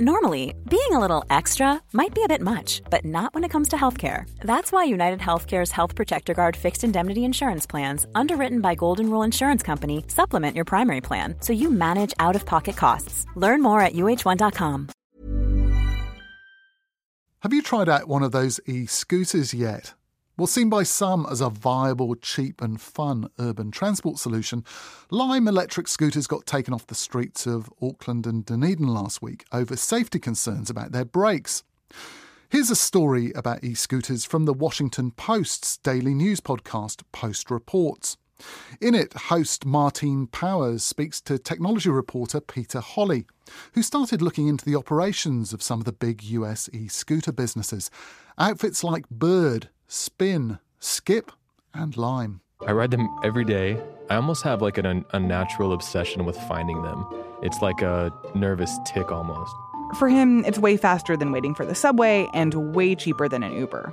Normally, being a little extra might be a bit much, but not when it comes to healthcare. That's why United Healthcare's Health Protector Guard fixed indemnity insurance plans, underwritten by Golden Rule Insurance Company, supplement your primary plan so you manage out of pocket costs. Learn more at uh1.com. Have you tried out one of those e scooters yet? Well, seen by some as a viable, cheap, and fun urban transport solution, Lime electric scooters got taken off the streets of Auckland and Dunedin last week over safety concerns about their brakes. Here's a story about e scooters from the Washington Post's daily news podcast, Post Reports. In it, host Martine Powers speaks to technology reporter Peter Holley, who started looking into the operations of some of the big US e scooter businesses. Outfits like Bird, Spin, Skip, and Lime. I ride them every day. I almost have like an unnatural obsession with finding them. It's like a nervous tick almost. For him, it's way faster than waiting for the subway and way cheaper than an Uber.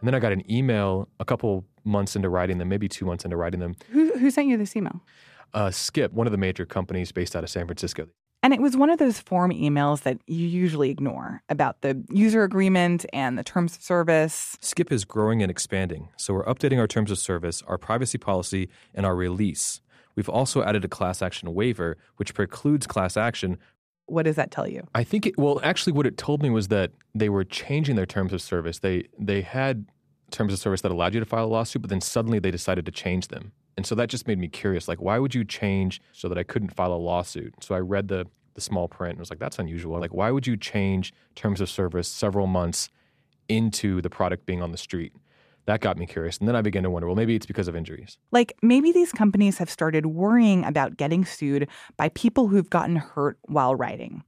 And then I got an email a couple months into writing them, maybe two months into writing them. Who, who sent you this email? Uh, Skip, one of the major companies based out of San Francisco. And it was one of those form emails that you usually ignore about the user agreement and the terms of service. Skip is growing and expanding, so we're updating our terms of service, our privacy policy, and our release. We've also added a class action waiver, which precludes class action. What does that tell you? I think, it, well, actually, what it told me was that they were changing their terms of service. They, they had terms of service that allowed you to file a lawsuit, but then suddenly they decided to change them. And so that just made me curious. Like, why would you change so that I couldn't file a lawsuit? So I read the the small print and was like, that's unusual. Like, why would you change terms of service several months into the product being on the street? That got me curious. And then I began to wonder, well, maybe it's because of injuries. Like maybe these companies have started worrying about getting sued by people who've gotten hurt while riding.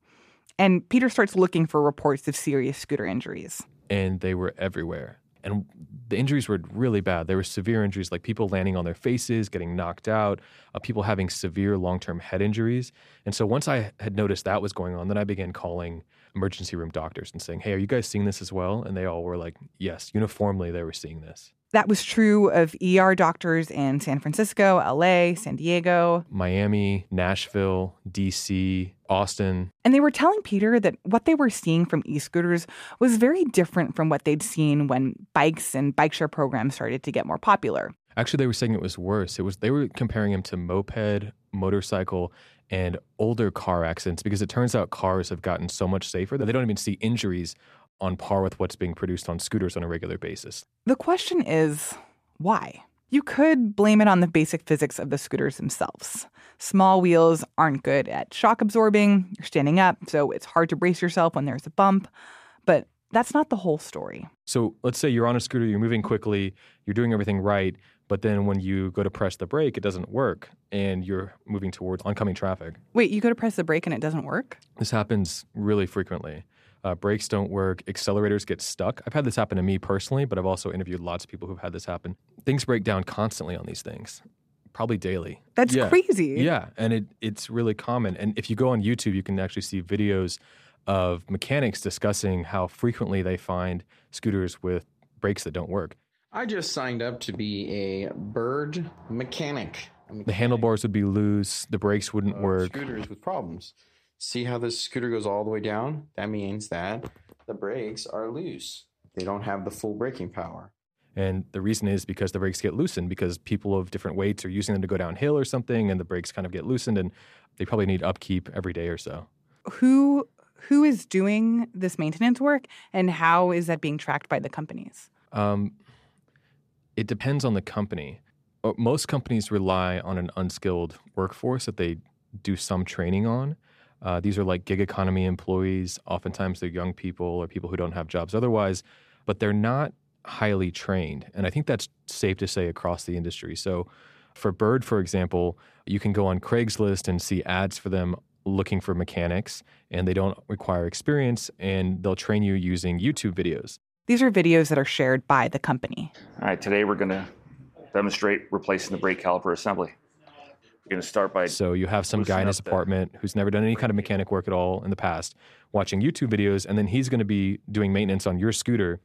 And Peter starts looking for reports of serious scooter injuries. And they were everywhere and the injuries were really bad. There were severe injuries, like people landing on their faces, getting knocked out, uh, people having severe long term head injuries. And so once I had noticed that was going on, then I began calling emergency room doctors and saying, Hey, are you guys seeing this as well? And they all were like, Yes, uniformly, they were seeing this. That was true of ER doctors in San Francisco, LA, San Diego, Miami, Nashville, DC, Austin. And they were telling Peter that what they were seeing from e scooters was very different from what they'd seen when bikes and bike share programs started to get more popular. Actually, they were saying it was worse. It was they were comparing him to moped, motorcycle, and older car accidents because it turns out cars have gotten so much safer that they don't even see injuries on par with what's being produced on scooters on a regular basis. The question is why? You could blame it on the basic physics of the scooters themselves. Small wheels aren't good at shock absorbing, you're standing up, so it's hard to brace yourself when there's a bump. But that's not the whole story. So let's say you're on a scooter, you're moving quickly, you're doing everything right, but then when you go to press the brake, it doesn't work and you're moving towards oncoming traffic. Wait, you go to press the brake and it doesn't work? This happens really frequently. Uh, brakes don't work, accelerators get stuck. I've had this happen to me personally, but I've also interviewed lots of people who've had this happen. Things break down constantly on these things, probably daily. That's yeah. crazy. Yeah, and it, it's really common. And if you go on YouTube, you can actually see videos of mechanics discussing how frequently they find scooters with brakes that don't work. I just signed up to be a bird mechanic. mechanic. The handlebars would be loose, the brakes wouldn't uh, work. Scooters with problems. See how this scooter goes all the way down? That means that the brakes are loose. They don't have the full braking power. And the reason is because the brakes get loosened because people of different weights are using them to go downhill or something, and the brakes kind of get loosened, and they probably need upkeep every day or so. Who who is doing this maintenance work, and how is that being tracked by the companies? Um, it depends on the company. Uh, most companies rely on an unskilled workforce that they do some training on. Uh, these are like gig economy employees. Oftentimes they're young people or people who don't have jobs otherwise, but they're not highly trained. And I think that's safe to say across the industry. So for Bird, for example, you can go on Craigslist and see ads for them looking for mechanics, and they don't require experience, and they'll train you using YouTube videos. These are videos that are shared by the company. All right, today we're going to demonstrate replacing the brake caliper assembly. We're going to start by. So you have some guy in his apartment who's never done any kind of mechanic work at all in the past, watching YouTube videos, and then he's going to be doing maintenance on your scooter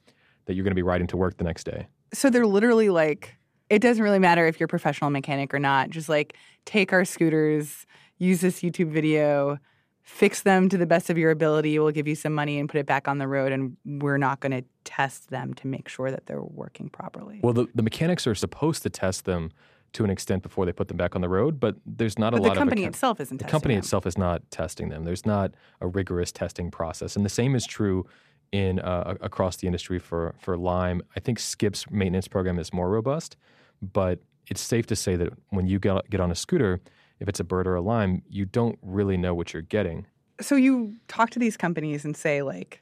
that you're going to be riding to work the next day. So they're literally like, it doesn't really matter if you're a professional mechanic or not. Just like take our scooters, use this YouTube video, fix them to the best of your ability. We'll give you some money and put it back on the road, and we're not going to test them to make sure that they're working properly. Well, the, the mechanics are supposed to test them to an extent before they put them back on the road, but there's not but a lot of the company itself isn't. the company them. itself is not testing them. There's not a rigorous testing process, and the same is true in uh, across the industry for for Lime. I think Skip's maintenance program is more robust, but it's safe to say that when you get get on a scooter, if it's a bird or a Lime, you don't really know what you're getting. So you talk to these companies and say like.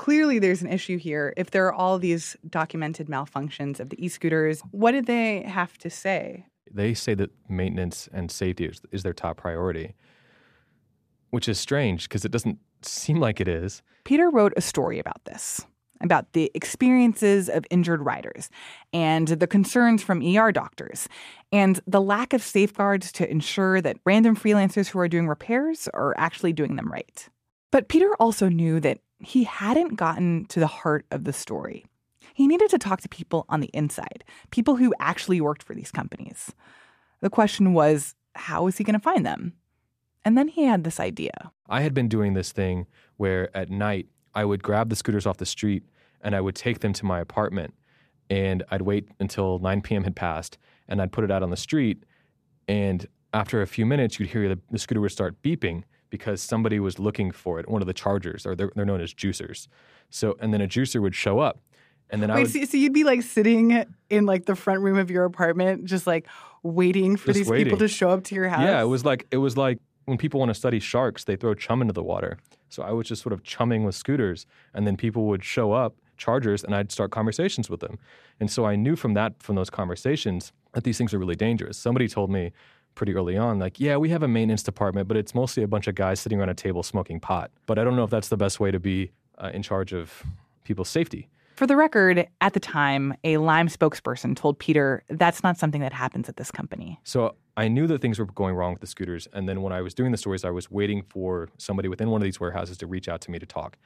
Clearly, there's an issue here. If there are all these documented malfunctions of the e-scooters, what did they have to say? They say that maintenance and safety is, is their top priority, which is strange because it doesn't seem like it is. Peter wrote a story about this, about the experiences of injured riders and the concerns from ER doctors and the lack of safeguards to ensure that random freelancers who are doing repairs are actually doing them right. But Peter also knew that he hadn't gotten to the heart of the story. He needed to talk to people on the inside, people who actually worked for these companies. The question was, how was he going to find them? And then he had this idea. I had been doing this thing where at night I would grab the scooters off the street and I would take them to my apartment and I'd wait until 9 p.m. had passed and I'd put it out on the street. And after a few minutes, you'd hear the, the scooter would start beeping because somebody was looking for it, one of the chargers, or they're, they're known as juicers. So, and then a juicer would show up. And then I Wait, would so, so you'd be like sitting in like the front room of your apartment, just like waiting for these waiting. people to show up to your house? Yeah, it was like it was like when people want to study sharks, they throw chum into the water. So I was just sort of chumming with scooters, and then people would show up, chargers, and I'd start conversations with them. And so I knew from that, from those conversations, that these things are really dangerous. Somebody told me pretty early on, like, yeah, we have a maintenance department, but it's mostly a bunch of guys sitting around a table smoking pot. But I don't know if that's the best way to be uh, in charge of people's safety. For the record, at the time, a Lime spokesperson told Peter that's not something that happens at this company. So I knew that things were going wrong with the scooters. And then when I was doing the stories, I was waiting for somebody within one of these warehouses to reach out to me to talk.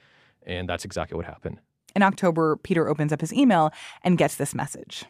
And that's exactly what happened. In October, Peter opens up his email and gets this message.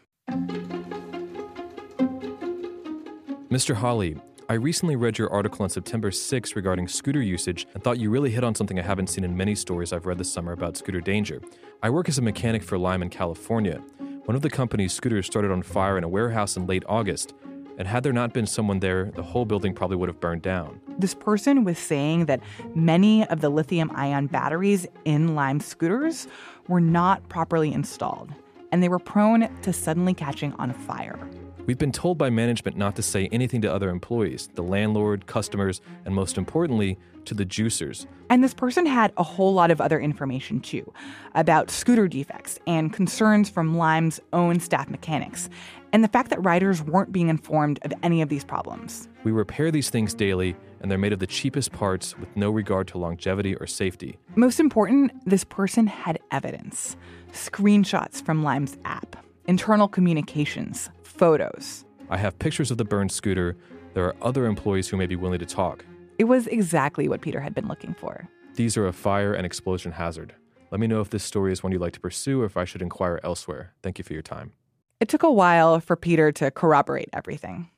Mr. Holley, I recently read your article on September 6 regarding scooter usage and thought you really hit on something I haven't seen in many stories I've read this summer about scooter danger. I work as a mechanic for Lime in California. One of the company's scooters started on fire in a warehouse in late August, and had there not been someone there, the whole building probably would have burned down. This person was saying that many of the lithium ion batteries in Lime scooters were not properly installed, and they were prone to suddenly catching on fire. We've been told by management not to say anything to other employees, the landlord, customers, and most importantly, to the juicers. And this person had a whole lot of other information too about scooter defects and concerns from Lime's own staff mechanics, and the fact that riders weren't being informed of any of these problems. We repair these things daily, and they're made of the cheapest parts with no regard to longevity or safety. Most important, this person had evidence screenshots from Lime's app, internal communications, photos. I have pictures of the burned scooter. There are other employees who may be willing to talk. It was exactly what Peter had been looking for. These are a fire and explosion hazard. Let me know if this story is one you'd like to pursue or if I should inquire elsewhere. Thank you for your time. It took a while for Peter to corroborate everything.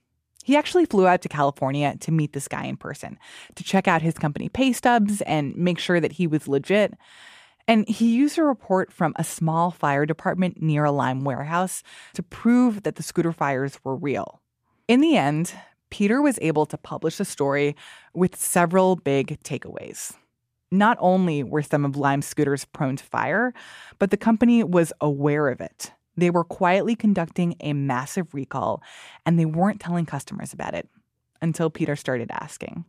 He actually flew out to California to meet this guy in person, to check out his company pay stubs and make sure that he was legit. And he used a report from a small fire department near a Lime warehouse to prove that the scooter fires were real. In the end, Peter was able to publish a story with several big takeaways. Not only were some of Lime's scooters prone to fire, but the company was aware of it. They were quietly conducting a massive recall, and they weren't telling customers about it until Peter started asking.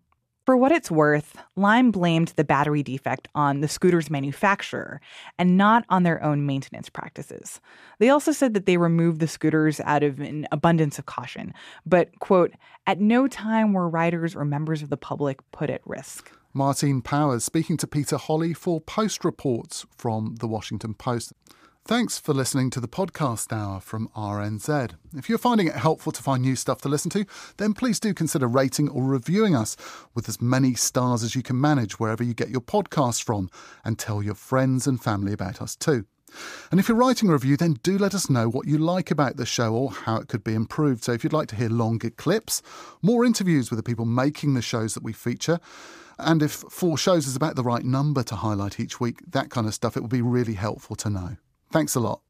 For what it's worth, Lime blamed the battery defect on the scooter's manufacturer and not on their own maintenance practices. They also said that they removed the scooters out of an abundance of caution, but, quote, at no time were riders or members of the public put at risk. Martine Powers speaking to Peter Holley for Post Reports from The Washington Post. Thanks for listening to the podcast hour from RNZ. If you're finding it helpful to find new stuff to listen to, then please do consider rating or reviewing us with as many stars as you can manage wherever you get your podcasts from, and tell your friends and family about us too. And if you're writing a review, then do let us know what you like about the show or how it could be improved. So if you'd like to hear longer clips, more interviews with the people making the shows that we feature, and if four shows is about the right number to highlight each week, that kind of stuff, it would be really helpful to know. Thanks a lot.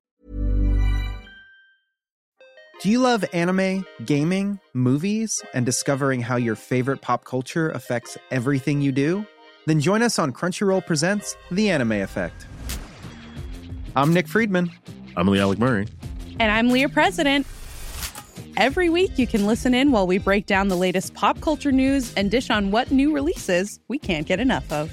Do you love anime, gaming, movies, and discovering how your favorite pop culture affects everything you do? Then join us on Crunchyroll Presents The Anime Effect. I'm Nick Friedman. I'm Lee Alec Murray. And I'm Leah President. Every week, you can listen in while we break down the latest pop culture news and dish on what new releases we can't get enough of.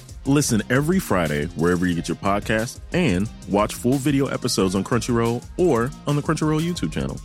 Listen every Friday wherever you get your podcast and watch full video episodes on Crunchyroll or on the Crunchyroll YouTube channel.